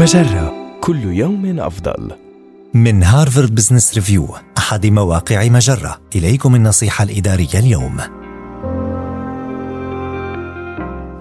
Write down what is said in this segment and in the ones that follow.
مجرة كل يوم أفضل. من Harvard Business Review أحد مواقع مجرة. إليكم النصيحة الإدارية اليوم.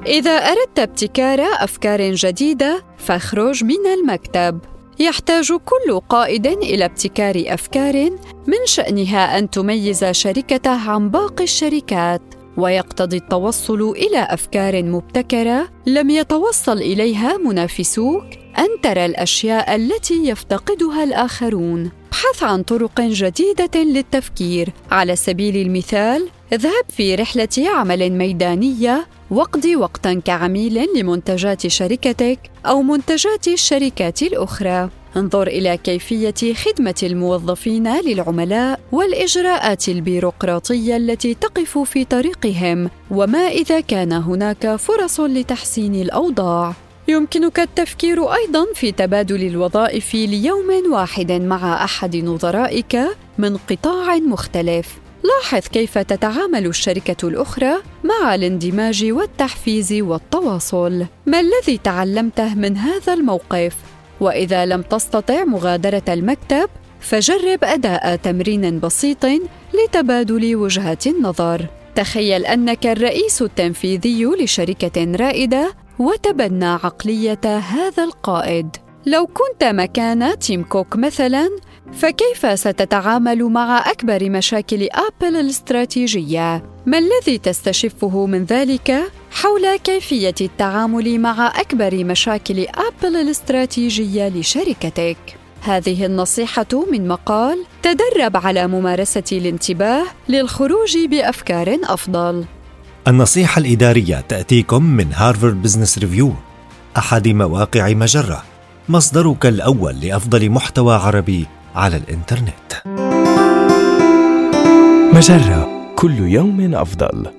إذا أردت ابتكار أفكار جديدة فاخرج من المكتب. يحتاج كل قائد إلى ابتكار أفكار من شأنها أن تميز شركته عن باقي الشركات. ويقتضي التوصل إلى أفكار مبتكرة لم يتوصل إليها منافسوك أن ترى الأشياء التي يفتقدها الآخرون. ابحث عن طرق جديدة للتفكير. على سبيل المثال اذهب في رحلة عمل ميدانية واقض وقتا كعميل لمنتجات شركتك أو منتجات الشركات الأخرى. انظر إلى كيفية خدمة الموظفين للعملاء والإجراءات البيروقراطية التي تقف في طريقهم وما إذا كان هناك فرص لتحسين الأوضاع. يمكنك التفكير أيضا في تبادل الوظائف ليوم واحد مع أحد نظرائك من قطاع مختلف. لاحظ كيف تتعامل الشركة الأخرى مع الاندماج والتحفيز والتواصل. ما الذي تعلمته من هذا الموقف؟ وإذا لم تستطع مغادرة المكتب فجرب أداء تمرين بسيط لتبادل وجهات النظر. تخيل أنك الرئيس التنفيذي لشركة رائدة وتبنى عقلية هذا القائد. لو كنت مكان تيم كوك مثلا فكيف ستتعامل مع أكبر مشاكل آبل الاستراتيجية؟ ما الذي تستشفه من ذلك؟ حول كيفية التعامل مع أكبر مشاكل آبل الاستراتيجية لشركتك. هذه النصيحة من مقال تدرب على ممارسة الانتباه للخروج بأفكار أفضل. النصيحة الإدارية تأتيكم من Harvard Business Review أحد مواقع مجرة مصدرك الأول لأفضل محتوى عربي على الإنترنت مجرة كل يوم أفضل.